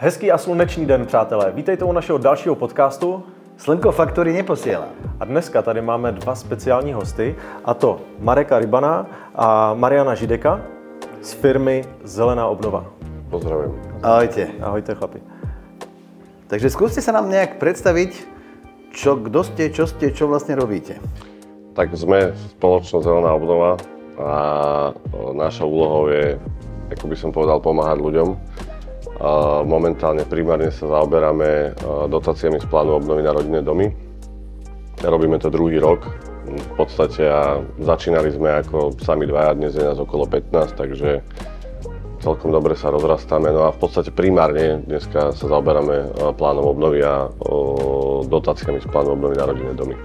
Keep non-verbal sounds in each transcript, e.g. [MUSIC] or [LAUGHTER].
Hezký a slunečný den, přátelé. Vítejte u našeho dalšího podcastu. Slnko faktory neposiela. A dneska tady máme dva speciální hosty, a to Mareka Rybana a Mariana Žideka z firmy Zelená obnova. Pozdravujem. Ahojte. Ahojte chlapi. Takže skúste sa nám nejak predstaviť, čo, kto ste, čo ste, čo vlastne robíte. Tak sme spoločnosť Zelená obnova a naša úlohou je, ako by som povedal, pomáhať ľuďom. Momentálne primárne sa zaoberáme dotáciami z plánu obnovy na rodinné domy. Robíme to druhý rok v podstate a začínali sme ako sami dvaja, dnes je nás okolo 15, takže celkom dobre sa rozrastáme. No a v podstate primárne dneska sa zaoberáme plánom obnovy a dotáciami z plánu obnovy na rodinné domy.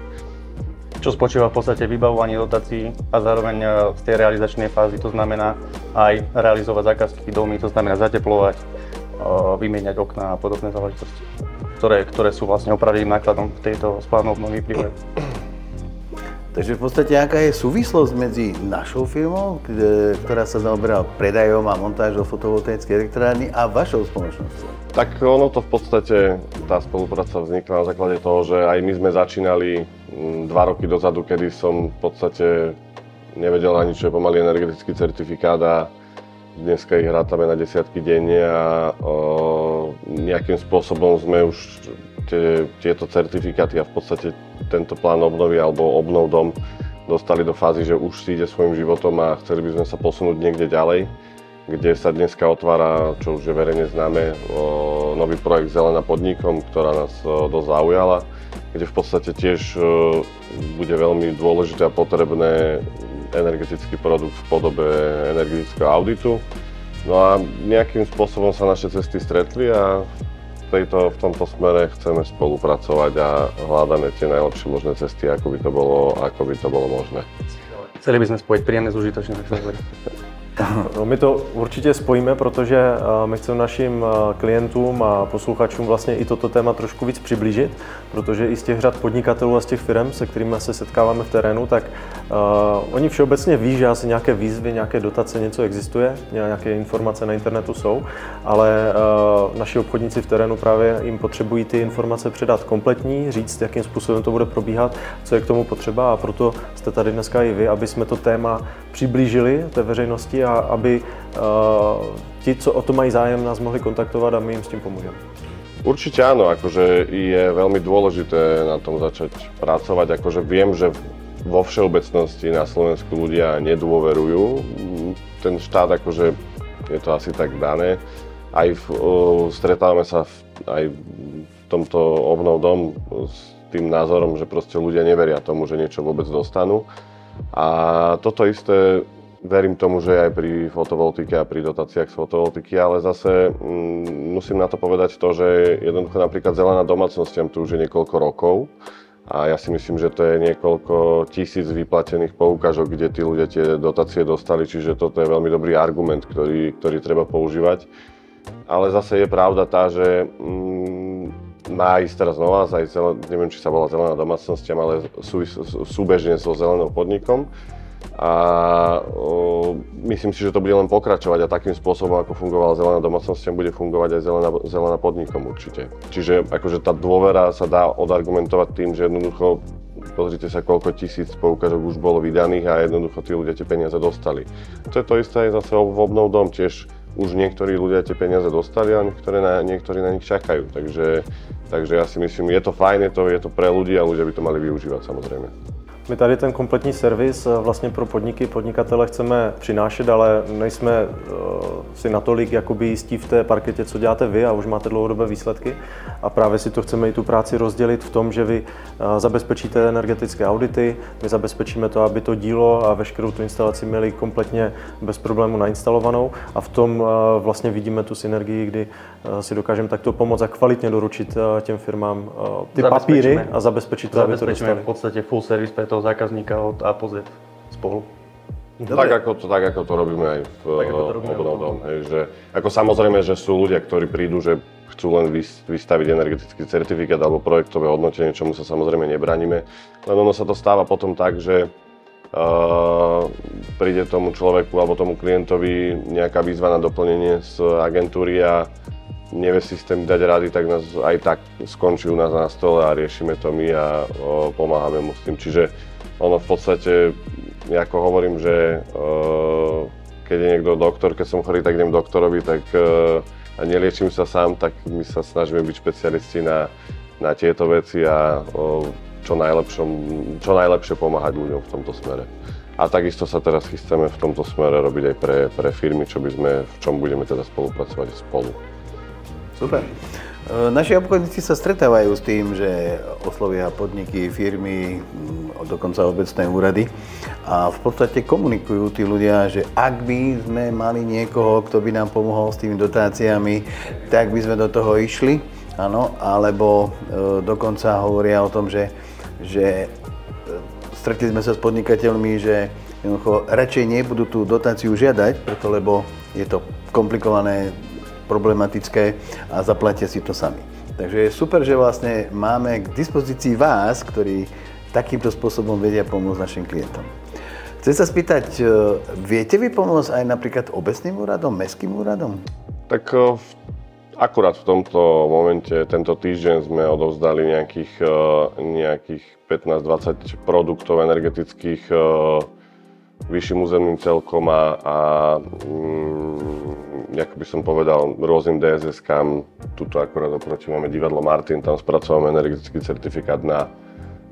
Čo spočíva v podstate vybavovanie dotácií a zároveň e, z tej realizačnej fázy, to znamená aj realizovať zákazky domy, to znamená zateplovať, vymieňať okná a podobné záležitosti, ktoré, ktoré sú vlastne opravným nákladom tejto plánu obnovy vyplývajú. Takže v podstate aká je súvislosť medzi našou firmou, ktorá sa zaoberá predajom a montážou fotovoltaickej elektrárny a vašou spoločnosťou? Tak ono to v podstate, tá spolupráca vznikla na základe toho, že aj my sme začínali mm, dva roky dozadu, kedy som v podstate nevedel ani, čo je pomaly energetický certifikát a dneska ich rátame na desiatky denne a o, nejakým spôsobom sme už tie, tieto certifikáty a v podstate tento plán obnovy alebo obnov dom dostali do fázy, že už si ide svojim životom a chceli by sme sa posunúť niekde ďalej, kde sa dneska otvára, čo už je verejne známe, nový projekt Zelená podnikom, ktorá nás dosť zaujala, kde v podstate tiež bude veľmi dôležité a potrebné energetický produkt v podobe energetického auditu. No a nejakým spôsobom sa naše cesty stretli a tejto, v tomto smere chceme spolupracovať a hľadáme tie najlepšie možné cesty, ako by to bolo, ako by to bolo možné. Chceli by sme spojiť príjemné s užitočným, tak sa [LAUGHS] hovorí. No, my to určitě spojíme, protože eh, my chceme našim eh, klientům a posluchačům vlastně i toto téma trošku víc přiblížit, protože i z těch řad podnikatelů a z těch firm, se kterými se setkáváme v terénu, tak uh, oni všeobecně ví, že asi nějaké výzvy, nějaké dotace, něco existuje, nějaké informace na internetu jsou, ale uh, naši obchodníci v terénu právě jim potřebují ty informace předat kompletní, říct, jakým způsobem to bude probíhat, co je k tomu potřeba a proto jste tady dneska i vy, aby jsme to téma přiblížili té veřejnosti a aby uh, ti, co o to mají zájem, nás mohli kontaktovať a my im s tým pomôžeme. Určite áno, akože je veľmi dôležité na tom začať pracovať. Akože viem, že vo všeobecnosti na Slovensku ľudia nedôverujú. Ten štát akože je to asi tak dané. Aj v, uh, stretávame sa v, aj v tomto obnov dom s tým názorom, že proste ľudia neveria tomu, že niečo vôbec dostanú. A toto isté verím tomu, že aj pri fotovoltike a pri dotáciách z fotovoltiky, ale zase mm, musím na to povedať to, že jednoducho napríklad zelená domácnostiam tu už je niekoľko rokov a ja si myslím, že to je niekoľko tisíc vyplatených poukážok, kde tí ľudia tie dotácie dostali, čiže toto je veľmi dobrý argument, ktorý, ktorý treba používať. Ale zase je pravda tá, že mm, má ísť teraz nová, aj zelen, neviem, či sa volá zelená domácnostiam, ale sú, súbežne so zelenou podnikom a o, myslím si, že to bude len pokračovať a takým spôsobom, ako fungovala zelená domácnosť, bude fungovať aj zelená, zelená podnikom určite. Čiže akože tá dôvera sa dá odargumentovať tým, že jednoducho pozrite sa, koľko tisíc poukážok už bolo vydaných a jednoducho tí ľudia tie peniaze dostali. To je to isté aj zase v obnov dom, tiež už niektorí ľudia tie peniaze dostali a niektorí na, niektorí na nich čakajú. Takže, takže ja si myslím, je to fajn, je to, je to pre ľudí a ľudia by to mali využívať samozrejme. My tady ten kompletní servis eh, vlastně pro podniky, podnikatele chceme přinášet, ale nejsme uh, si natolik jakoby jistí v té parketě, co děláte vy a už máte dlouhodobé výsledky. A právě si to chceme i tu práci rozdělit v tom, že vy uh, zabezpečíte energetické audity, my zabezpečíme to, aby to dílo a veškerou tu instalaci měli kompletně bez problému nainstalovanou a v tom vlastně vidíme tu synergii, kdy si dokážeme takto pomoct a kvalitně doručit těm firmám ty papíry a zabezpečit to, aby to dostali. v podstate full service pre toho zákazníka od A po Z spolu. Tak ako, to, tak ako to robíme aj v obnovnom. Že, ako samozrejme, že sú ľudia, ktorí prídu, že chcú len vystaviť energetický certifikát alebo projektové hodnotenie, čomu sa samozrejme nebraníme. Len ono sa to stáva potom tak, že uh, príde tomu človeku alebo tomu klientovi nejaká výzva na doplnenie z agentúry a nevie si s tým dať rady, tak nás aj tak skončí u nás na stole a riešime to my a o, pomáhame mu s tým. Čiže ono v podstate, ako hovorím, že o, keď je niekto doktor, keď som chorý, tak idem doktorovi, tak o, a neliečím sa sám, tak my sa snažíme byť špecialisti na, na tieto veci a o, čo, čo najlepšie pomáhať ľuďom v tomto smere. A takisto sa teraz chystáme v tomto smere robiť aj pre, pre firmy, čo by sme, v čom budeme teda spolupracovať spolu. Super. E, naši obchodníci sa stretávajú s tým, že oslovia podniky, firmy, mm, dokonca obecné úrady a v podstate komunikujú tí ľudia, že ak by sme mali niekoho, kto by nám pomohol s tými dotáciami, tak by sme do toho išli, áno, alebo e, dokonca hovoria o tom, že, že stretli sme sa s podnikateľmi, že jednoducho radšej nebudú tú dotáciu žiadať, preto lebo je to komplikované, problematické a zaplatia si to sami. Takže je super, že vlastne máme k dispozícii vás, ktorí takýmto spôsobom vedia pomôcť našim klientom. Chcem sa spýtať, e, viete vy pomôcť aj napríklad obecným úradom, mestským úradom? Tak e, akurát v tomto momente, tento týždeň sme odovzdali nejakých, e, nejakých 15-20 produktov energetických vyšším územným celkom a, a mm, ako by som povedal, rôznym DSS-kám. Tuto akurát oproti máme divadlo Martin, tam spracovávame energetický certifikát na,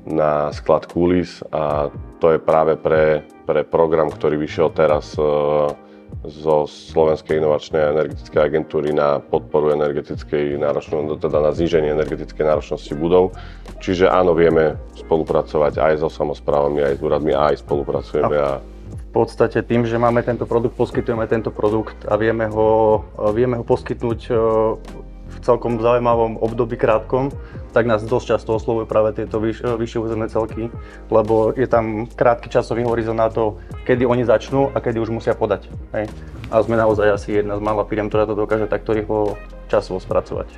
na sklad Kulis a to je práve pre, pre program, ktorý vyšiel teraz e, zo Slovenskej inovačnej a energetickej agentúry na podporu energetickej náročnosti, teda na zníženie energetickej náročnosti budov. Čiže áno, vieme spolupracovať aj so samozprávami, aj s úradmi, aj spolupracujeme. A... V podstate tým, že máme tento produkt, poskytujeme tento produkt a vieme ho, vieme ho poskytnúť e, v celkom zaujímavom období krátkom, tak nás dosť často oslovujú práve tieto vyš, vyššie územné celky, lebo je tam krátky časový horizont na to, kedy oni začnú a kedy už musia podať. Hej. A sme naozaj asi jedna z mála firm, ktorá to dokáže takto rýchlo časovo spracovať.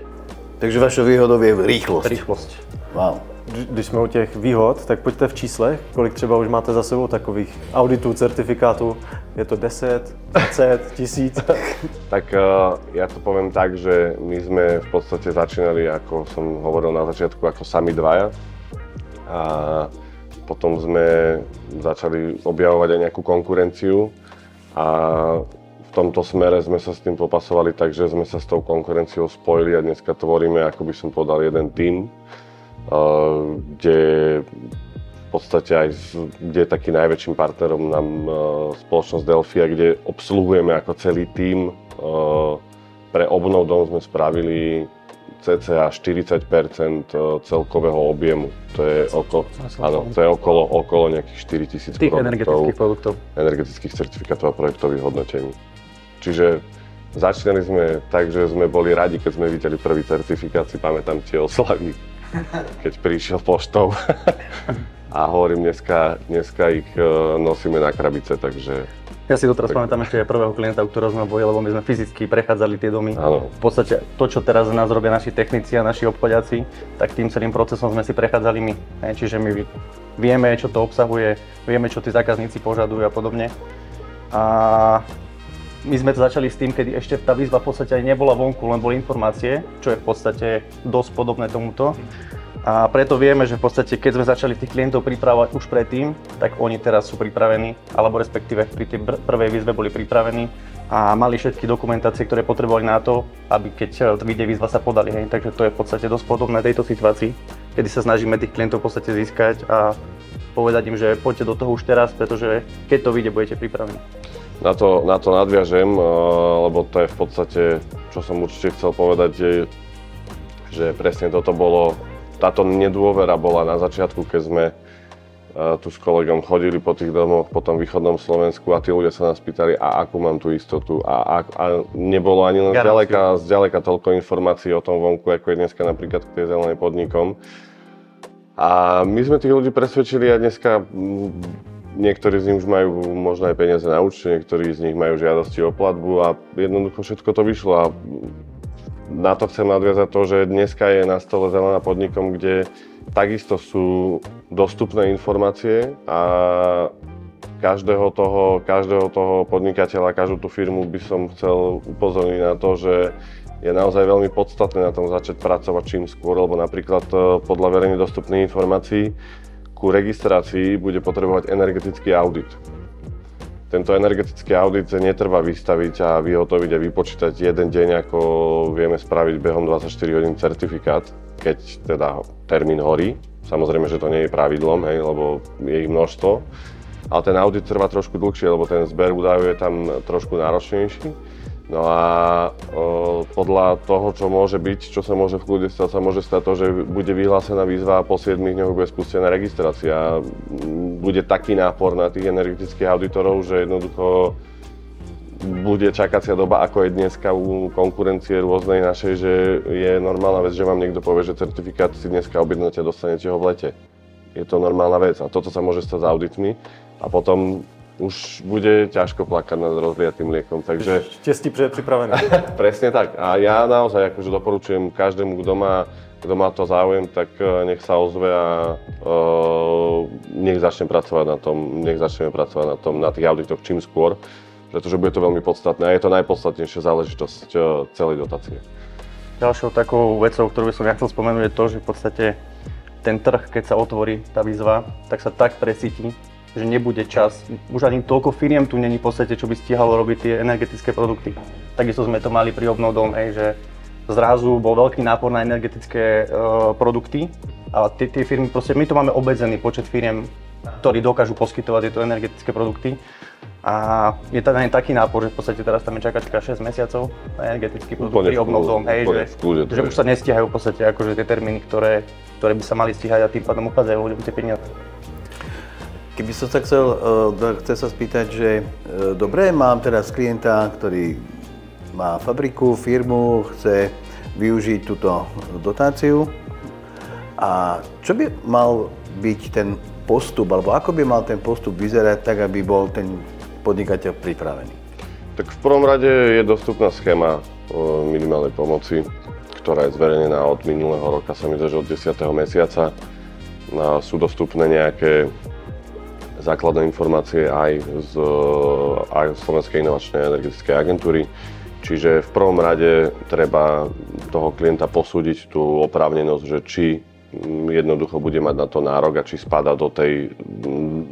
Takže vašou výhodou je rýchlosť. Rýchlosť. Wow. Když jsme u těch výhod, tak pojďte v číslech, kolik třeba už máte za sebou takových auditů, certifikátů. Je to 10, 20, tisíc? [LAUGHS] tak uh, ja to poviem tak, že my sme v podstate začínali, ako som hovoril na začiatku, ako sami dvaja. A potom sme začali objavovať aj nejakú konkurenciu a v tomto smere sme sa s tým popasovali tak, že sme sa s tou konkurenciou spojili a dneska tvoríme, ako by som povedal, jeden tím kde v podstate aj kde je taký najväčším partnerom nám spoločnosť Delfia, kde obsluhujeme ako celý tím. Pre obnov dom sme spravili cca 40% celkového objemu. To je, oko, áno, to je okolo, okolo nejakých 4 tisíc produktov, energetických produktov. Energetických certifikátov a projektových hodnotení. Čiže začínali sme tak, že sme boli radi, keď sme videli prvý certifikát, si pamätám tie oslavy keď prišiel poštou. a hovorím, dneska, dneska ich e, nosíme na krabice, takže... Ja si to teraz pamätám ešte aj prvého klienta, u ktorého sme boli, lebo my sme fyzicky prechádzali tie domy. Áno. V podstate to, čo teraz nás robia naši technici a naši obchodiaci, tak tým celým procesom sme si prechádzali my. Čiže my vieme, čo to obsahuje, vieme, čo tí zákazníci požadujú a podobne. A my sme to začali s tým, kedy ešte tá výzva v podstate aj nebola vonku, len boli informácie, čo je v podstate dosť podobné tomuto. A preto vieme, že v podstate, keď sme začali tých klientov pripravovať už predtým, tak oni teraz sú pripravení, alebo respektíve pri tej prvej výzve boli pripravení a mali všetky dokumentácie, ktoré potrebovali na to, aby keď vyjde výzva sa podali. Hej. Takže to je v podstate dosť podobné tejto situácii, kedy sa snažíme tých klientov v podstate získať a povedať im, že poďte do toho už teraz, pretože keď to vyjde, budete pripravení. Na to, na to nadviažem, eh, lebo to je v podstate, čo som určite chcel povedať, že presne toto bolo táto nedôvera bola na začiatku, keď sme uh, tu s kolegom chodili po tých domoch po tom východnom Slovensku a tí ľudia sa nás pýtali, a akú mám tú istotu. A, a, a nebolo ani len zďaleka, zďaleka toľko informácií o tom vonku, ako je dneska napríklad k tej zelenej podnikom. A my sme tých ľudí presvedčili a dneska niektorí z nich už majú možno aj peniaze na účte, niektorí z nich majú žiadosti o platbu a jednoducho všetko to vyšlo. A na to chcem nadviazať to, že dneska je na stole zelená podnikom, kde takisto sú dostupné informácie a každého toho, každého toho podnikateľa, každú tú firmu by som chcel upozorniť na to, že je naozaj veľmi podstatné na tom začať pracovať čím skôr, lebo napríklad e, podľa verejne dostupných informácií ku registrácii bude potrebovať energetický audit. Tento energetický audit netreba vystaviť a vyhotoviť a vypočítať jeden deň, ako vieme spraviť behom 24 hodín certifikát, keď teda termín horí. Samozrejme, že to nie je pravidlom, hej, lebo je ich množstvo. Ale ten audit trvá trošku dlhšie, lebo ten zber údajov je tam trošku náročnejší. No a o, podľa toho, čo môže byť, čo sa môže v kľude stať, sa môže stať to, že bude vyhlásená výzva a po 7 dňoch bude spustená registrácia. Bude taký nápor na tých energetických auditorov, že jednoducho bude čakacia doba, ako je dneska u konkurencie rôznej našej, že je normálna vec, že vám niekto povie, že certifikát si dneska objednáte a dostanete ho v lete. Je to normálna vec a toto sa môže stať s auditmi a potom už bude ťažko plakať nad rozliatým mliekom. Takže... Štestí pripravené. [LAUGHS] Presne tak. A ja naozaj akože doporučujem každému, kto má, kto má to záujem, tak e, nech sa ozve a uh, nech začne pracovať na tom, nech začneme pracovať na tom, na tých auditoch čím skôr, pretože bude to veľmi podstatné a je to najpodstatnejšia záležitosť e, celej dotácie. Ďalšou takou vecou, ktorú by som ja chcel spomenúť, je to, že v podstate ten trh, keď sa otvorí tá výzva, tak sa tak presíti, že nebude čas. Už ani toľko firiem tu není v podstate, čo by stihalo robiť tie energetické produkty. Takisto sme to mali pri obnovdom, hej, že zrazu bol veľký nápor na energetické uh, produkty a tie, tie firmy, proste my tu máme obmedzený počet firiem, ktorí dokážu poskytovať tieto energetické produkty. A je tam aj taký nápor, že v podstate teraz tam je čakačka 6 mesiacov na energetický produkt pri obnovdom, hej, že, že už sa nestihajú v podstate akože tie termíny, ktoré, ktoré by sa mali stíhať a tým pádom uchádzajú ľuďom tie peniaze. Keby som sa chcel, uh, chce sa spýtať, že uh, dobre, mám teraz klienta, ktorý má fabriku, firmu, chce využiť túto dotáciu. A čo by mal byť ten postup, alebo ako by mal ten postup vyzerať tak, aby bol ten podnikateľ pripravený? Tak v prvom rade je dostupná schéma minimálnej pomoci, ktorá je zverejnená od minulého roka, sa mi zdá, že od 10. mesiaca. Sú dostupné nejaké základné informácie aj z, aj z Slovenskej inovačnej energetickej agentúry. Čiže v prvom rade treba toho klienta posúdiť tú oprávnenosť, že či jednoducho bude mať na to nárok a či spada do, tej,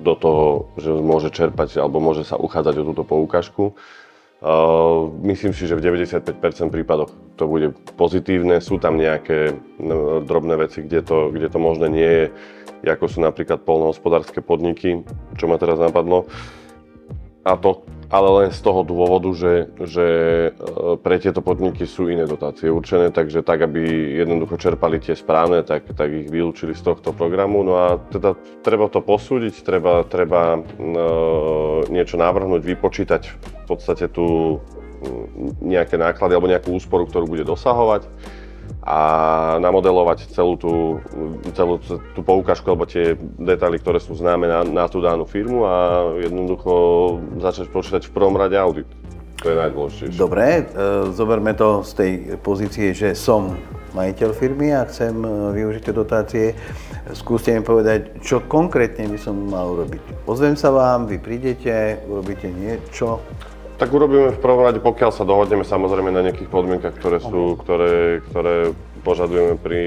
do toho, že môže čerpať alebo môže sa uchádzať o túto poukážku. Uh, myslím si, že v 95% prípadoch to bude pozitívne. Sú tam nejaké no, drobné veci, kde to, kde to možné nie je ako sú napríklad polnohospodárske podniky, čo ma teraz napadlo. A to ale len z toho dôvodu, že, že e, pre tieto podniky sú iné dotácie určené, takže tak, aby jednoducho čerpali tie správne, tak, tak ich vylúčili z tohto programu. No a teda treba to posúdiť, treba, treba e, niečo navrhnúť, vypočítať v podstate tu nejaké náklady alebo nejakú úsporu, ktorú bude dosahovať a namodelovať celú tú, celú tú poukážku alebo tie detaily, ktoré sú známe na, na tú danú firmu a jednoducho začať počítať v prvom rade audit. To je najdôležitejšie. Dobre, e, zoberme to z tej pozície, že som majiteľ firmy a chcem e, využiť tie dotácie. Skúste mi povedať, čo konkrétne by som mal urobiť. Ozvem sa vám, vy prídete, urobíte niečo, tak urobíme v prvom rade, pokiaľ sa dohodneme samozrejme na nejakých podmienkach, ktoré sú, ktoré, ktoré požadujeme pri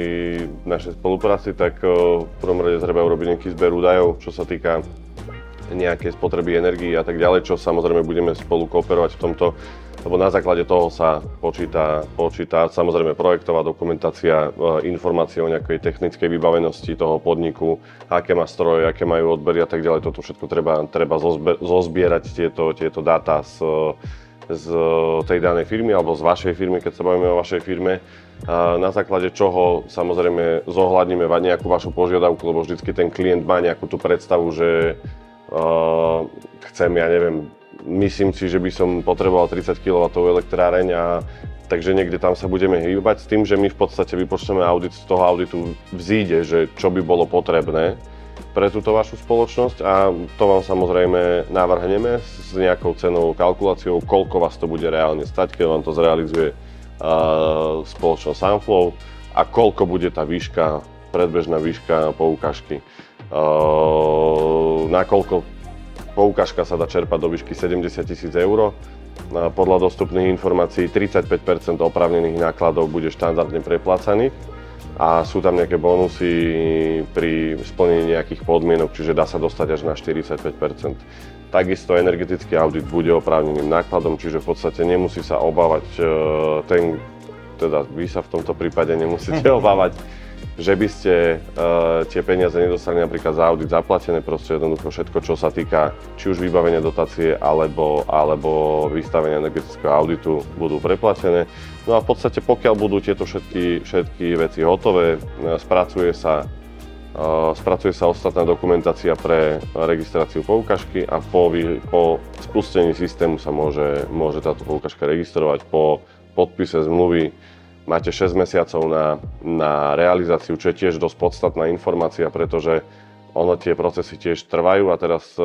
našej spolupráci, tak v prvom rade treba urobiť nejaký zber údajov, čo sa týka nejakej spotreby energii a tak ďalej, čo samozrejme budeme spolu kooperovať v tomto lebo na základe toho sa počíta, počíta samozrejme projektová dokumentácia, e, informácie o nejakej technickej vybavenosti toho podniku, aké má stroje, aké majú odbery a tak ďalej. Toto všetko treba, treba zozbierať tieto, tieto dáta z, z tej danej firmy alebo z vašej firmy, keď sa bavíme o vašej firme, na základe čoho samozrejme zohľadníme nejakú vašu požiadavku, lebo vždycky ten klient má nejakú tú predstavu, že chcem, ja neviem, myslím si, že by som potreboval 30 kW elektráreň a takže niekde tam sa budeme hýbať s tým, že my v podstate vypočteme audit, z toho auditu vzíde, že čo by bolo potrebné pre túto vašu spoločnosť a to vám samozrejme navrhneme s nejakou cenou kalkuláciou, koľko vás to bude reálne stať, keď vám to zrealizuje uh, spoločnosť Sunflow a koľko bude tá výška, predbežná výška poukážky. Uh, nakoľko poukážka sa dá čerpať do výšky 70 tisíc eur. Podľa dostupných informácií 35% oprávnených nákladov bude štandardne preplácaných a sú tam nejaké bonusy pri splnení nejakých podmienok, čiže dá sa dostať až na 45% Takisto energetický audit bude oprávneným nákladom, čiže v podstate nemusí sa obávať e, ten, teda vy sa v tomto prípade nemusíte [LAUGHS] obávať, že by ste uh, tie peniaze nedostali napríklad za audit zaplatené, proste jednoducho všetko, čo sa týka či už vybavenia dotácie alebo, alebo vystavenia energetického auditu budú preplatené. No a v podstate pokiaľ budú tieto všetky, všetky veci hotové, uh, spracuje sa Uh, spracuje sa ostatná dokumentácia pre registráciu poukažky a po, po spustení systému sa môže, môže táto poukažka registrovať. Po podpise zmluvy máte 6 mesiacov na, na realizáciu, čo je tiež dosť podstatná informácia, pretože ono tie procesy tiež trvajú a teraz e,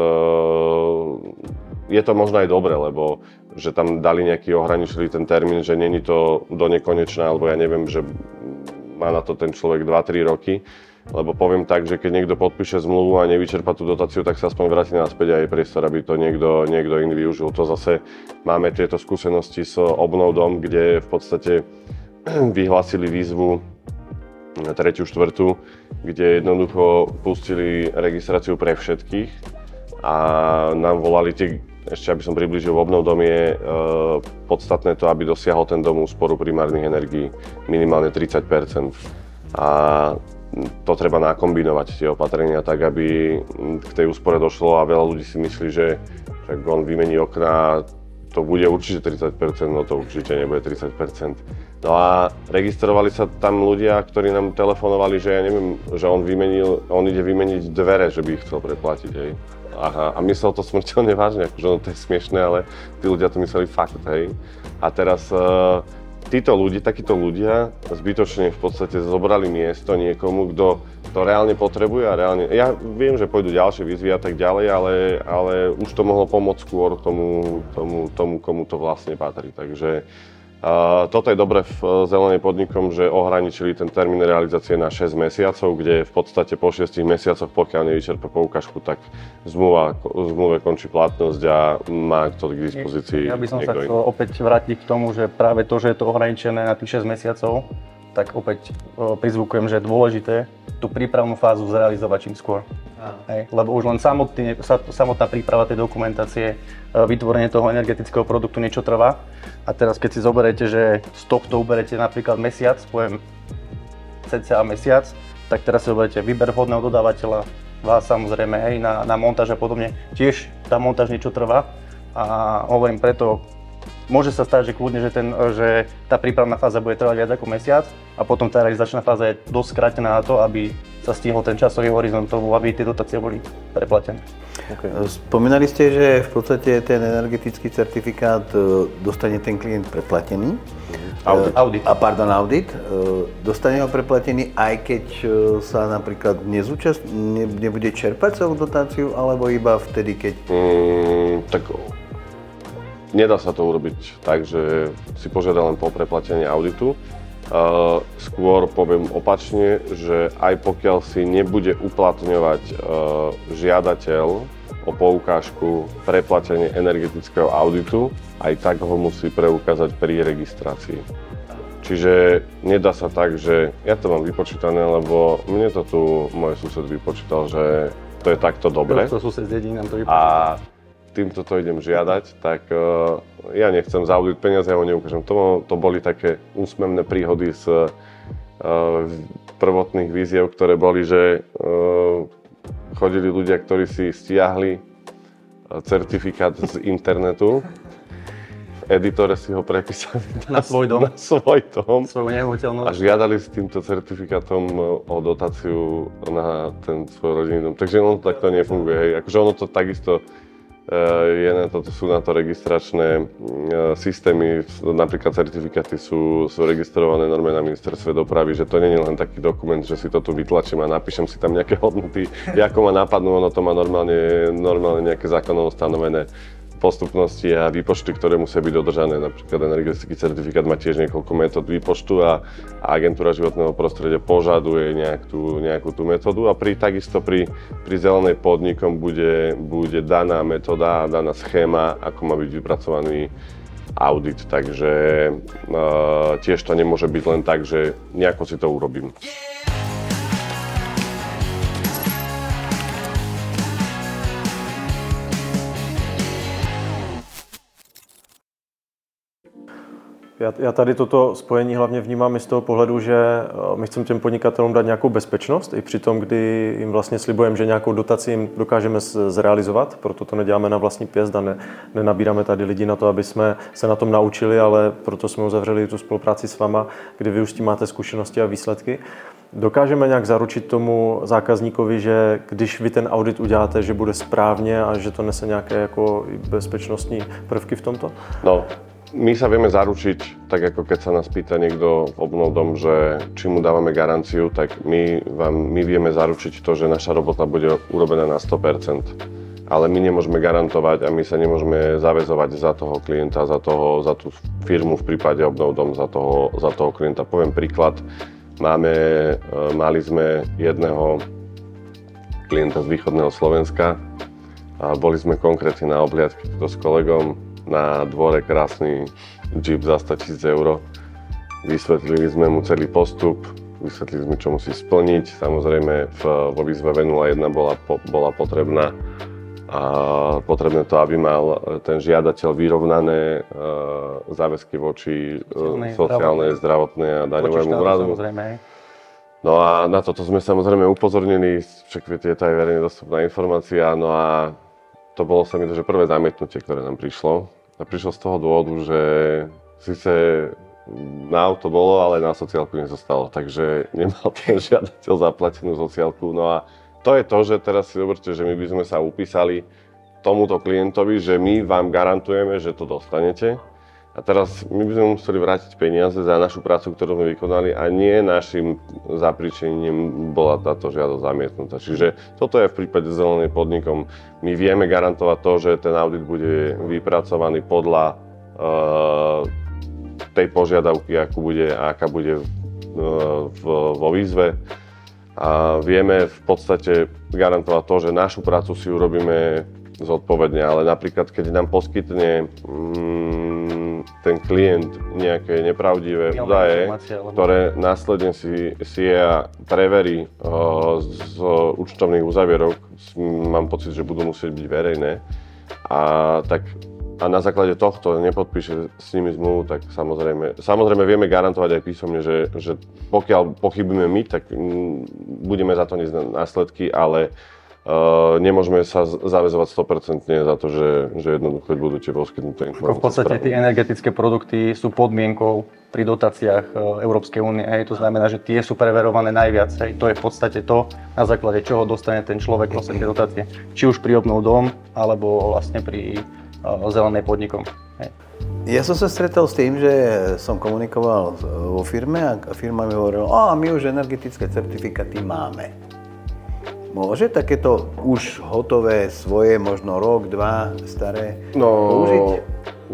je to možno aj dobre, lebo že tam dali nejaký ohraničili ten termín, že není to do nekonečná, alebo ja neviem, že má na to ten človek 2-3 roky, lebo poviem tak, že keď niekto podpíše zmluvu a nevyčerpa tú dotáciu, tak sa aspoň vráti naspäť a je priestor, aby to niekto, niekto iný využil. To zase máme tieto skúsenosti s obnou dom, kde v podstate [CLEARS THROAT] vyhlásili výzvu tretiu, štvrtú, kde jednoducho pustili registráciu pre všetkých a nám volali tie, ešte aby som približil, v obnov dom je e, podstatné to, aby dosiahol ten dom úsporu primárnych energií minimálne 30% A to treba nakombinovať tie opatrenia tak, aby k tej úspore došlo a veľa ľudí si myslí, že, že on vymení okná, to bude určite 30%, no to určite nebude 30%. No a registrovali sa tam ľudia, ktorí nám telefonovali, že ja neviem, že on vymenil, on ide vymeniť dvere, že by ich chcel preplatiť, hej. Aha, a myslel to smrteľne vážne, akože ono to je smiešné, ale tí ľudia to mysleli fakt, hej. A teraz uh, títo ľudia, takíto ľudia zbytočne v podstate zobrali miesto niekomu, kto to reálne potrebuje a reálne... Ja viem, že pôjdu ďalšie výzvy a tak ďalej, ale, ale už to mohlo pomôcť skôr tomu, tomu, tomu, komu to vlastne patrí. Takže Uh, toto je dobre v zelenej podnikom, že ohraničili ten termín realizácie na 6 mesiacov, kde v podstate po 6 mesiacoch, pokiaľ nevyčerpa poukážku, tak zmluva, zmluve končí platnosť a má to k dispozícii. Ja by som sa chcel opäť vrátiť k tomu, že práve to, že je to ohraničené na tých 6 mesiacov, tak opäť prizvukujem, že je dôležité tú prípravnú fázu zrealizovať čím skôr. Hej, lebo už len samotný, samotná príprava tej dokumentácie, e, vytvorenie toho energetického produktu niečo trvá. A teraz keď si zoberete, že z tohto uberete napríklad mesiac, poviem cca mesiac, tak teraz si zoberete výber vhodného dodávateľa, vás samozrejme, hej, na, na montáž a podobne. Tiež tá montáž niečo trvá a hovorím preto, Môže sa stať, že kľudne, že, ten, že tá prípravná fáza bude trvať viac ako mesiac a potom tá realizačná fáza je dosť skrátená na to, aby sa stihol ten časový horizont tomu, aby tie dotácie boli preplatené. Okay. Spomínali ste, že v podstate ten energetický certifikát e, dostane ten klient preplatený. Audit. audit. A pardon, audit. E, dostane ho preplatený, aj keď e, sa napríklad nezúčast, ne, nebude čerpať celú dotáciu, alebo iba vtedy, keď... Mm, tak Nedá sa to urobiť tak, že si požiada len po preplatení auditu. Uh, skôr poviem opačne, že aj pokiaľ si nebude uplatňovať uh, žiadateľ o poukážku preplatenie energetického auditu, aj tak ho musí preukázať pri registrácii. Čiže nedá sa tak, že ja to mám vypočítané, lebo mne to tu môj sused vypočítal, že to je takto dobre. To sused nám to vypočítal. A týmto to idem žiadať, tak uh, ja nechcem zaudiť peniaze, ja ho neukážem. To, to boli také úsmevné príhody z uh, prvotných víziev, ktoré boli, že uh, chodili ľudia, ktorí si stiahli certifikát z internetu, v editore si ho prepísali na, [LAUGHS] na svoj dom, [LAUGHS] na svoj dom svoju a žiadali s týmto certifikátom o dotáciu na ten svoj rodinný dom. Takže ono to takto nefunguje. Hej. Akože ono to takisto je na to, sú na to registračné eh, systémy, napríklad certifikáty sú, sú registrované norme na ministerstve dopravy, že to nie je len taký dokument, že si to tu vytlačím a napíšem si tam nejaké hodnoty, [LAUGHS] ako ma napadnú, ono to má normálne, normálne nejaké zákonom stanovené postupnosti a výpočty, ktoré musia byť dodržané. Napríklad energetický certifikát má tiež niekoľko metód výpočtu a, a agentúra životného prostredia požaduje nejak tú, nejakú tú metódu a pri, takisto pri, pri zelenej podnikom bude, bude daná metóda daná schéma, ako má byť vypracovaný audit, takže uh, tiež to nemôže byť len tak, že nejako si to urobím. Já, já tady toto spojení hlavně vnímám i z toho pohledu, že eh, my chceme těm podnikatelům dát nějakou bezpečnost, i při tom, kdy jim vlastně slibujeme, že nějakou dotaci jim dokážeme zrealizovat, proto to neděláme na vlastní pěst a ne, nenabíráme tady lidi na to, aby jsme se na tom naučili, ale proto jsme uzavřeli tu spolupráci s váma, kdy vy už s tím máte zkušenosti a výsledky. Dokážeme nějak zaručit tomu zákazníkovi, že když vy ten audit uděláte, že bude správně a že to nese nějaké jako bezpečnostní prvky v tomto? No, my sa vieme zaručiť, tak ako keď sa nás pýta niekto v obnovdom, že či mu dávame garanciu, tak my, vám, my vieme zaručiť to, že naša robota bude urobená na 100%. Ale my nemôžeme garantovať a my sa nemôžeme zavezovať za toho klienta, za, toho, za tú firmu v prípade obnovdom, za toho, za toho klienta. Poviem príklad, máme, e, mali sme jedného klienta z východného Slovenska a boli sme konkrétne na obliadke s kolegom, na dvore krásny Jeep za 100 tisíc eur. Vysvetlili sme mu celý postup, vysvetlili sme, čo musí splniť. Samozrejme v, vo výzve V01 bola, po, bola potrebná a potrebné to, aby mal ten žiadateľ vyrovnané uh, záväzky voči uh, sociálnej, zdravotnej a daňovému úradu. No a na toto sme samozrejme upozornili, však viete, je to aj verejne dostupná informácia, no a to bolo sa mi to, že prvé zamietnutie, ktoré nám prišlo, a prišiel z toho dôvodu, že síce na auto bolo, ale na sociálku nezostalo, takže nemal [LAUGHS] ten žiadateľ zaplatenú sociálku. No a to je to, že teraz si doberte, že my by sme sa upísali tomuto klientovi, že my vám garantujeme, že to dostanete a teraz my by sme museli vrátiť peniaze za našu prácu, ktorú sme vykonali a nie našim zapričením bola táto žiadosť zamietnutá. Čiže toto je v prípade zelenej podnikom. My vieme garantovať to, že ten audit bude vypracovaný podľa uh, tej požiadavky, akú bude, aká bude uh, v, vo výzve. A vieme v podstate garantovať to, že našu prácu si urobíme zodpovedne, ale napríklad keď nám poskytne um, ten klient nejaké nepravdivé údaje, ktoré následne si, si ja preverí uh, z účtovných uzavierok, mám pocit, že budú musieť byť verejné, a tak a na základe tohto nepodpíše s nimi zmluvu, tak samozrejme, samozrejme vieme garantovať aj písomne, že, že pokiaľ pochybíme my, tak m, budeme za to niesť následky, ale nemôžeme sa zavezovať 100% za to, že, že jednoducho budú tie poskytnuté informácie. v podstate tie energetické produkty sú podmienkou pri dotáciách uh, Európskej únie. To znamená, že tie sú preverované najviac. Hej. To je v podstate to, na základe čoho dostane ten človek vlastne tie dotácie. Či už pri obnov dom, alebo vlastne pri uh, zelenej podnikom. Hej. Ja som sa stretol s tým, že som komunikoval vo firme a firma mi hovorila, a my už energetické certifikáty máme. Môže takéto už hotové svoje, možno rok, dva staré no, použiť?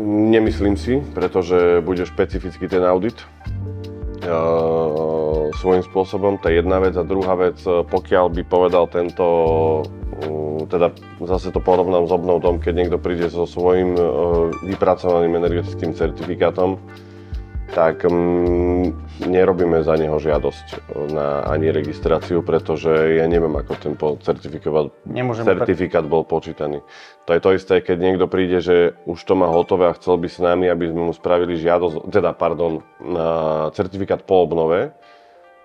Nemyslím si, pretože bude špecifický ten audit uh, svojím spôsobom, to je jedna vec. A druhá vec, pokiaľ by povedal tento, uh, teda zase to porovnám s obnovdom, keď niekto príde so svojím uh, vypracovaným energetickým certifikátom, tak mm, nerobíme za neho žiadosť na ani registráciu, pretože ja neviem, ako ten certifikát, certifikát bol počítaný. To je to isté, keď niekto príde, že už to má hotové a chcel by s nami, aby sme mu spravili žiadosť, teda pardon, na certifikát po obnove,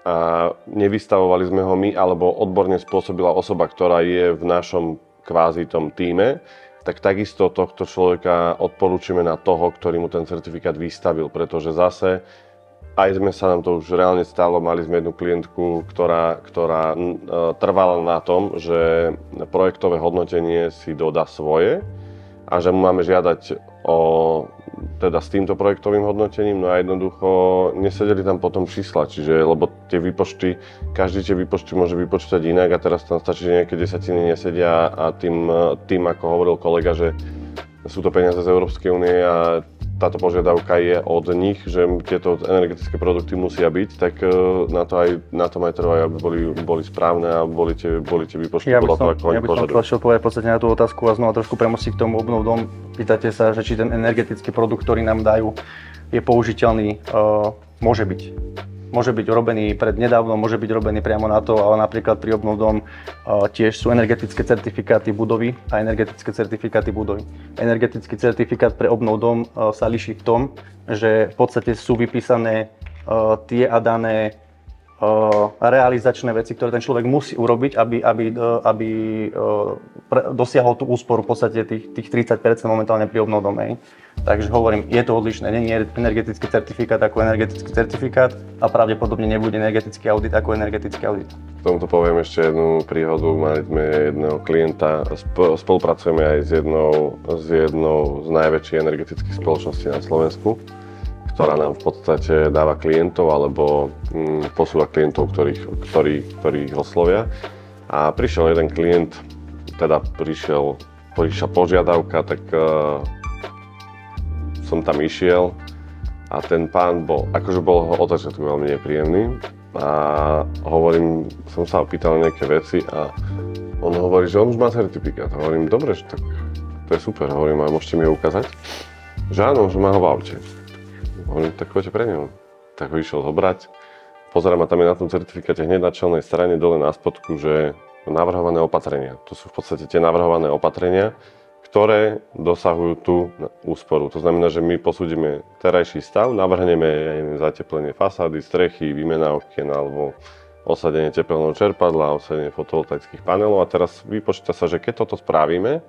a nevystavovali sme ho my, alebo odborne spôsobila osoba, ktorá je v našom kvázi tom týme, tak takisto tohto človeka odporúčime na toho, ktorý mu ten certifikát vystavil, pretože zase aj sme sa nám to už reálne stalo, mali sme jednu klientku, ktorá, ktorá trvala na tom, že projektové hodnotenie si dodá svoje a že mu máme žiadať o, teda s týmto projektovým hodnotením, no a jednoducho nesedeli tam potom čísla, čiže lebo tie výpočty, každý tie výpočty môže vypočítať inak a teraz tam stačí, že nejaké desatiny nesedia a tým, tým ako hovoril kolega, že sú to peniaze z Európskej únie a táto požiadavka je od nich, že tieto energetické produkty musia byť, tak e, na to aj, na tom aj trvajú, aby boli, boli správne a boli tie, boli tie výpočty Ja podľa toho, ako ja by som povedať v podstate na tú otázku a znova trošku premostiť k tomu obnovdom. Pýtate sa, že či ten energetický produkt, ktorý nám dajú, je použiteľný. Uh, môže byť. Môže byť robený pred nedávno, môže byť robený priamo na to, ale napríklad pri obnovdom uh, tiež sú energetické certifikáty budovy a energetické certifikáty budovy. Energetický certifikát pre obnovdom uh, sa líši v tom, že v podstate sú vypísané uh, tie a dané realizačné veci, ktoré ten človek musí urobiť, aby, aby, uh, aby pre, dosiahol tú úsporu v podstate tých, tých 30% momentálne pri obnovnom. Hej. Takže hovorím, je to odlišné. Je energetický certifikát ako energetický certifikát a pravdepodobne nebude energetický audit ako energetický audit. K tomuto poviem ešte jednu príhodu. Mali sme jedného klienta, sp- spolupracujeme aj s jednou, s jednou z najväčších energetických spoločností na Slovensku, ktorá nám v podstate dáva klientov alebo mm, posúva klientov, ktorých, ktorí, ktorých oslovia. A prišiel jeden klient, teda prišiel, prišla požiadavka, tak uh, som tam išiel a ten pán bol, akože bol od začiatku veľmi nepríjemný a hovorím, som sa opýtal nejaké veci a on hovorí, že on už má certifikát. Hovorím, dobre, že tak to je super, hovorím, a môžete mi ho ukázať? Že áno, že má ho v aute. Hovorím, tak choďte pre ňom. Tak ho išiel zobrať. Pozerám a tam je na tom certifikáte hneď na čelnej strane dole na spodku, že navrhované opatrenia. To sú v podstate tie navrhované opatrenia, ktoré dosahujú tú úsporu. To znamená, že my posúdime terajší stav, navrhneme ja neviem, zateplenie fasády, strechy, výmena okien alebo osadenie tepelného čerpadla, osadenie fotovoltaických panelov a teraz vypočíta sa, že keď toto spravíme,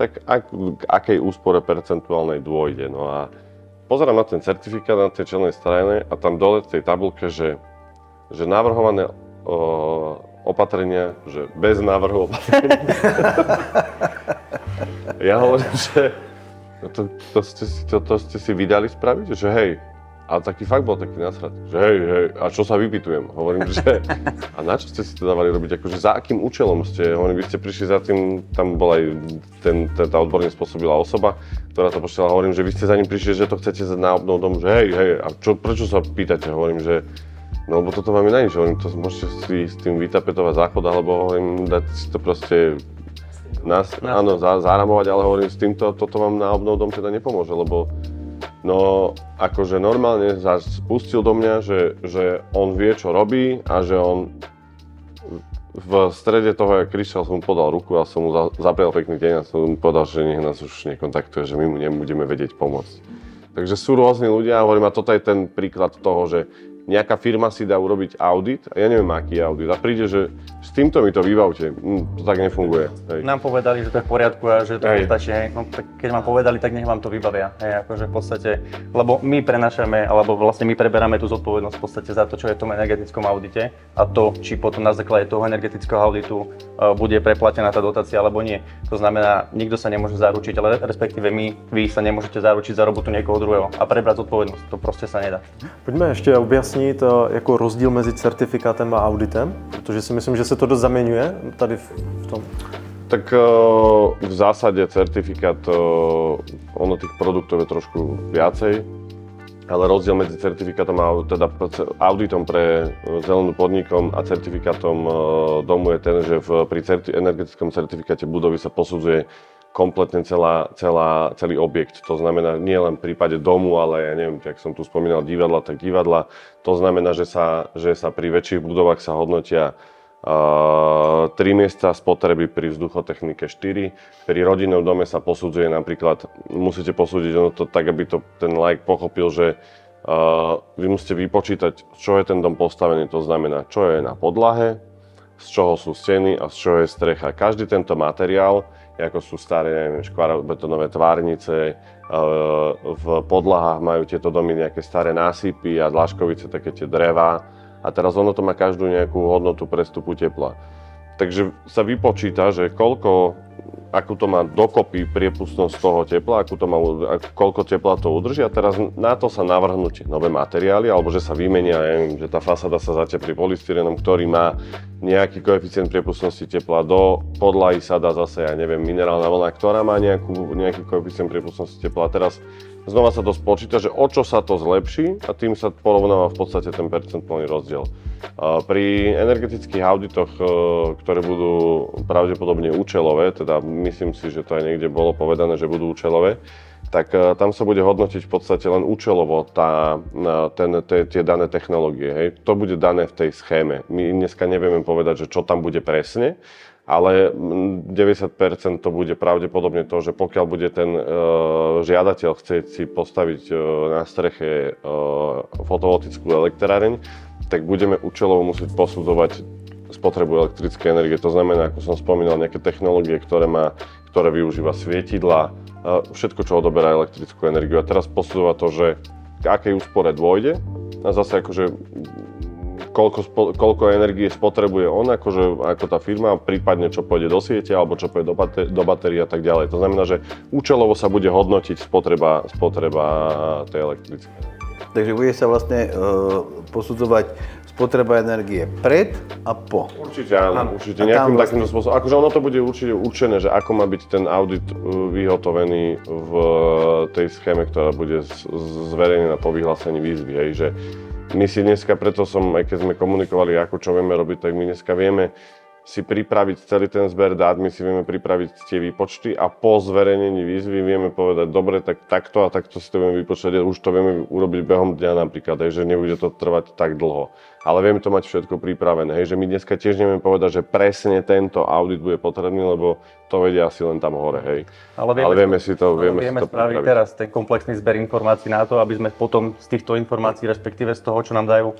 tak ak, k akej úspore percentuálnej dôjde. No a pozerám na ten certifikát na tej čelnej strane a tam dole v tej tabulke, že, že navrhované o, opatrenia, že bez návrhu opatrenia. [LAUGHS] ja hovorím, že to, to, ste si, to, to ste si vydali spraviť, že hej, a taký fakt bol taký nasrad, že hej, hej, a čo sa vypytujem? Hovorím, že [LAUGHS] a na čo ste si to dávali robiť, akože za akým účelom ste, hovorím, vy ste prišli za tým, tam bola aj ten, ten, tá odborne spôsobila osoba, ktorá to pošla, hovorím, že vy ste za ním prišli, že to chcete na obnov domu, že hej, hej, a čo, prečo sa pýtate, hovorím, že No lebo toto máme na nič, hovorím, to môžete si s tým vytapetovať záchod, alebo hovorím, dať si to proste nás, áno, za, zaramovať, ale hovorím, s týmto, toto vám na obnov dom teda nepomôže, lebo no akože normálne sa spustil do mňa, že, že on vie, čo robí a že on v strede toho, jak kričal, som mu podal ruku a som mu za, zaprial pekný deň a som mu povedal, že nech nás už nekontaktuje, že my mu nebudeme vedieť pomôcť. Takže sú rôzni ľudia a hovorím, a toto je ten príklad toho, že nejaká firma si dá urobiť audit, a ja neviem aký audit, a príde, že s týmto mi to vybavte, hm, to tak nefunguje. Hej. Nám povedali, že to je v poriadku a že to. Hej. No, tak keď vám povedali, tak nech vám to vybavia. Hej, akože v podstate, lebo my prenašame, alebo vlastne my preberáme tú zodpovednosť v podstate za to, čo je v tom energetickom audite a to, či potom na základe toho energetického auditu uh, bude preplatená tá dotácia alebo nie. To znamená, nikto sa nemôže zaručiť, ale respektíve my, vy sa nemôžete zaručiť za robotu niekoho druhého a prebrať zodpovednosť. To proste sa nedá. Pojďme ještě objasnit eh, jako rozdíl mezi certifikátem a auditem, protože si myslím, že se to dost zaměňuje tady v, tom. Tak eh, v zásade certifikát, eh, ono tých produktov je trošku viacej, ale rozdiel medzi certifikátom a teda auditom pre eh, zelenú podnikom a certifikátom domu je ten, že v, pri certi- energetickom certifikáte budovy sa posudzuje kompletne celá, celá, celý objekt. To znamená nie len v prípade domu, ale ja neviem, jak som tu spomínal divadla, tak divadla. To znamená, že sa, že sa pri väčších budovách sa hodnotia Uh, 3 miesta spotreby pri vzduchotechnike 4. Pri rodinnom dome sa posudzuje napríklad, musíte posúdiť ono to tak, aby to ten like pochopil, že uh, vy musíte vypočítať, čo je ten dom postavený, to znamená, čo je na podlahe, z čoho sú steny a z čoho je strecha. Každý tento materiál, ako sú staré neviem, škvarobetonové tvárnice, uh, v podlahách majú tieto domy nejaké staré násypy a dlažkovice, také tie drevá, a teraz ono to má každú nejakú hodnotu prestupu tepla. Takže sa vypočíta, že koľko akú to má dokopy priepustnosť toho tepla, akú to má, koľko tepla to udrží a teraz na to sa navrhnú tie nové materiály, alebo že sa vymenia, ja neviem, že tá fasáda sa zateplí polystyrenom, ktorý má nejaký koeficient priepustnosti tepla, do podlahy sa dá zase, ja neviem, minerálna vlna, ktorá má nejakú, nejaký koeficient priepustnosti tepla. Teraz znova sa to spočíta, že o čo sa to zlepší a tým sa porovnáva v podstate ten percentuálny rozdiel. Pri energetických auditoch, e, ktoré budú pravdepodobne účelové, teda myslím si, že to aj niekde bolo povedané, že budú účelové, tak e, tam sa bude hodnotiť v podstate len účelovo tá, e, ten, te, tie dané technológie. Hej. To bude dané v tej schéme. My dneska nevieme povedať, že čo tam bude presne, ale 90% to bude pravdepodobne to, že pokiaľ bude ten e, žiadateľ chcieť si postaviť e, na streche e, fotovoltickú elektráreň, tak budeme účelovo musieť posudzovať spotrebu elektrickej energie. To znamená, ako som spomínal, nejaké technológie, ktoré, má, ktoré využíva svietidla, všetko, čo odoberá elektrickú energiu. A teraz posudzovať to, že k akej úspore dôjde a zase akože koľko, spo, koľko energie spotrebuje on, akože, ako tá firma, prípadne čo pôjde do siete alebo čo pôjde do, bater- do batérií a tak ďalej. To znamená, že účelovo sa bude hodnotiť spotreba, spotreba tej elektrickej. Takže bude sa vlastne uh, posudzovať spotreba energie pred a po. Určite áno, určite nejakým vlastne... takýmto spôsobom. Akože ono to bude určite určené, že ako má byť ten audit e, vyhotovený v tej schéme, ktorá bude zverejnená po vyhlásení výzvy. Hej, že my si dneska, preto som, aj keď sme komunikovali, ako čo vieme robiť, tak my dneska vieme si pripraviť celý ten zber dát, my si vieme pripraviť tie výpočty a po zverejnení výzvy vieme povedať, dobre, tak takto a takto si to vieme vypočítať, už to vieme urobiť behom dňa napríklad, že nebude to trvať tak dlho. Ale vieme to mať všetko pripravené, hej, že my dneska tiež nevieme povedať, že presne tento audit bude potrebný, lebo to vedia asi len tam hore, hej. Ale vieme, ale vieme si to, vieme, vieme si to spraviť pripraviť. teraz ten komplexný zber informácií na to, aby sme potom z týchto informácií, respektíve z toho, čo nám dajú,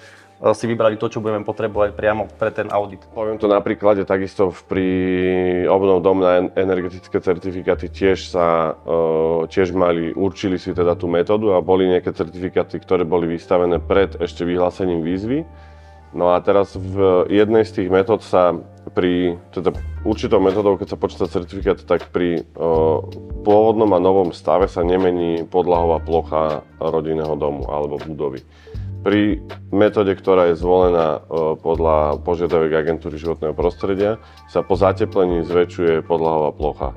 si vybrali to, čo budeme potrebovať priamo pre ten audit. Poviem to na príklade, takisto pri obnov dom na energetické certifikáty tiež sa tiež mali, určili si teda tú metódu a boli nejaké certifikáty, ktoré boli vystavené pred ešte vyhlásením výzvy. No a teraz v jednej z tých metód sa pri, teda určitou metódou, keď sa počíta certifikát, tak pri o, pôvodnom a novom stave sa nemení podlahová plocha rodinného domu alebo budovy. Pri metóde, ktorá je zvolená e, podľa požiadaviek agentúry životného prostredia, sa po zateplení zväčšuje podlahová plocha.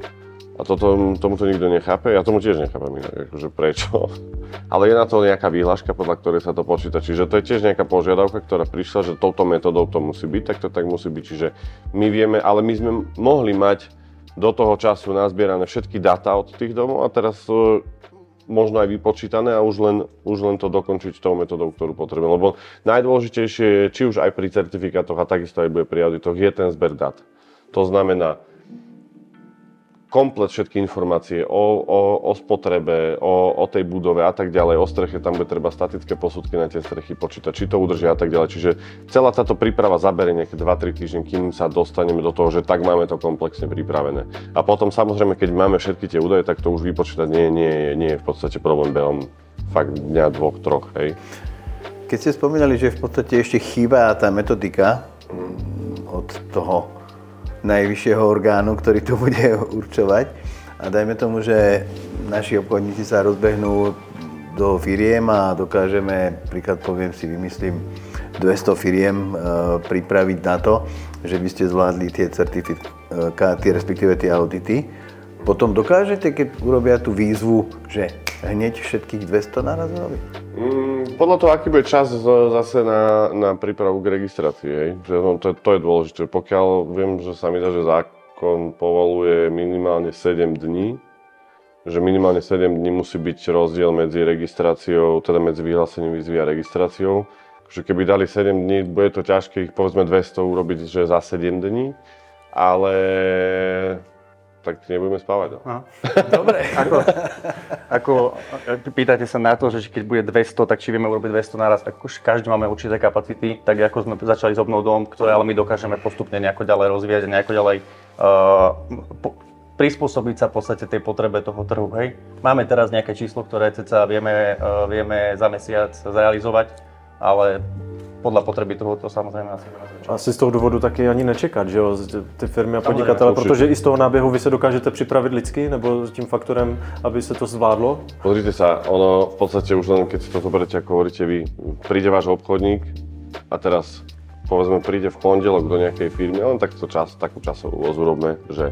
A toto, tomuto nikto nechápe, ja tomu tiež nechápem inak, akože prečo. [LAUGHS] Ale je na to nejaká výhľaška, podľa ktorej sa to počíta. Čiže to je tiež nejaká požiadavka, ktorá prišla, že touto metodou to musí byť, tak to tak musí byť. Čiže my vieme, ale my sme mohli mať do toho času nazbierané všetky dáta od tých domov a teraz možno aj vypočítané a už len, už len to dokončiť tou metodou, ktorú potrebujeme. Lebo najdôležitejšie či už aj pri certifikátoch a takisto aj bude pri auditoch, je ten zber dát. To znamená, komplet všetky informácie o, o, o spotrebe, o, o tej budove a tak ďalej, o streche, tam bude treba statické posudky na tie strechy počítať, či to udržia a tak ďalej. Čiže celá táto príprava zabere nejaké 2-3 týždne, kým sa dostaneme do toho, že tak máme to komplexne pripravené. A potom samozrejme, keď máme všetky tie údaje, tak to už vypočítať nie, nie, nie je v podstate problém behom fakt dňa, dvoch, troch. Hej. Keď ste spomínali, že v podstate ešte chýba tá metodika od toho najvyššieho orgánu, ktorý to bude [LAUGHS] určovať. A dajme tomu, že naši obchodníci sa rozbehnú do firiem a dokážeme, príklad poviem si, vymyslím, 200 firiem e, pripraviť na to, že by ste zvládli tie certifikáty, respektíve tie audity. Potom dokážete, keď urobia tú výzvu, že hneď všetkých 200 naraz robiť? Mm, podľa toho, aký bude čas zase na, na prípravu k registrácii. Hej. Že no, to, to je dôležité. Pokiaľ viem, že sa mi dá, že zákon povoluje minimálne 7 dní, že minimálne 7 dní musí byť rozdiel medzi registráciou, teda medzi vyhlásením výzvy a registráciou. Že keby dali 7 dní, bude to ťažké ich povedzme 200 urobiť že za 7 dní, ale tak nebudeme spávať. No. no. Dobre. [LAUGHS] ako, ako, pýtate sa na to, že keď bude 200, tak či vieme urobiť 200 naraz. Ako každý máme určité kapacity, tak ako sme začali s obnovou ktoré ale my dokážeme postupne nejako ďalej rozvíjať a nejako ďalej uh, po, prispôsobiť sa v podstate tej potrebe toho trhu. Hej. Máme teraz nejaké číslo, ktoré ceca vieme, uh, vieme za mesiac zrealizovať, ale podľa potreby toho to samozrejme asi. Asi z toho důvodu taky ani nečekat, že jo, ty firmy a podnikatele, protože i z toho náběhu vy se dokážete připravit lidsky, nebo s tím faktorem, aby se to zvládlo? Pozrite sa, ono v podstate už len keď si to zoberiete, ako hovoríte vy, príde váš obchodník a teraz povedzme príde v pondelok do nejakej firmy, len takto čas, takú časovú voz urobme, že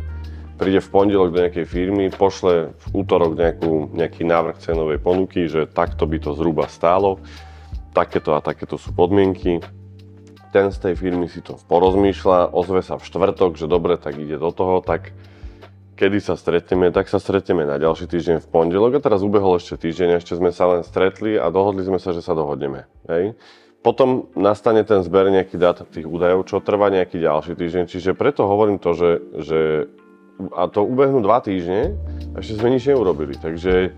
príde v pondelok do nejakej firmy, pošle v útorok nejakú, nejaký návrh cenovej ponuky, že takto by to zhruba stálo, takéto a takéto sú podmienky. Ten z tej firmy si to porozmýšľa, ozve sa v štvrtok, že dobre, tak ide do toho, tak kedy sa stretneme, tak sa stretneme na ďalší týždeň v pondelok a teraz ubehol ešte týždeň, ešte sme sa len stretli a dohodli sme sa, že sa dohodneme. Hej. Potom nastane ten zber nejaký dát tých údajov, čo trvá nejaký ďalší týždeň, čiže preto hovorím to, že, že a to ubehnú dva týždne a ešte sme nič neurobili, takže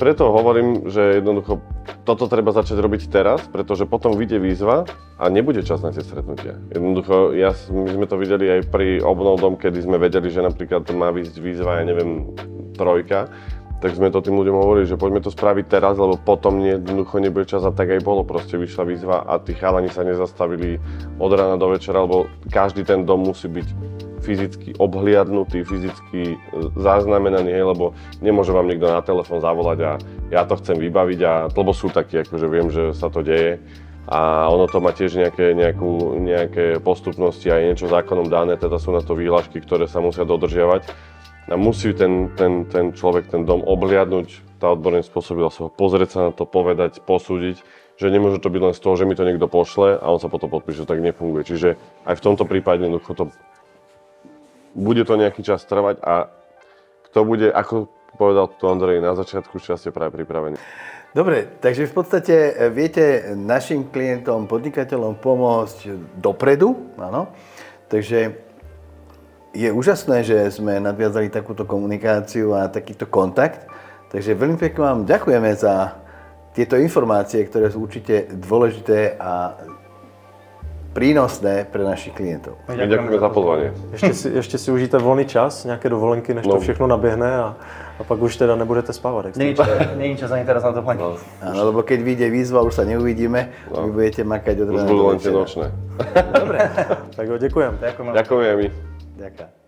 preto hovorím, že jednoducho toto treba začať robiť teraz, pretože potom vyjde výzva a nebude čas na tie stretnutia. Jednoducho, ja, my sme to videli aj pri obnovdom, kedy sme vedeli, že napríklad má výsť výzva, ja neviem, trojka, tak sme to tým ľuďom hovorili, že poďme to spraviť teraz, lebo potom jednoducho nebude čas a tak aj bolo. Proste vyšla výzva a tí chalani sa nezastavili od rána do večera, lebo každý ten dom musí byť fyzicky obhliadnutý, fyzicky e, zaznamenaný, lebo nemôže vám niekto na telefón zavolať a ja to chcem vybaviť, a, lebo sú takí, akože viem, že sa to deje a ono to má tiež nejaké, nejakú, nejaké postupnosti a je niečo zákonom dané, teda sú na to výhľašky, ktoré sa musia dodržiavať a musí ten, ten, ten človek ten dom obhliadnúť, tá odborná spôsobilosť ho pozrieť sa na to, povedať, posúdiť, že nemôže to byť len z toho, že mi to niekto pošle a on sa potom podpíše, tak nefunguje. Čiže aj v tomto prípade jednoducho to bude to nejaký čas trvať a kto bude, ako povedal tu Andrej na začiatku, čas ste práve pripravení. Dobre, takže v podstate e, viete našim klientom, podnikateľom pomôcť dopredu, áno. Takže je úžasné, že sme nadviazali takúto komunikáciu a takýto kontakt. Takže veľmi pekne vám ďakujeme za tieto informácie, ktoré sú určite dôležité a prínosné pre našich klientov. Ďakujeme za pozvanie. Ještě si, ještě si užijte volný čas, nějaké dovolenky, než No. to všechno naběhne a, a pak už teda nebudete jste Není čas, není čas ani teraz na to planiť. Áno, lebo keď vyjde výzva, už sa neuvidíme, vy budete makať od Už rána budú do len tie nočné. Tak jo, děkujem. Ďakujem. Ďakujeme my. Ďakujem.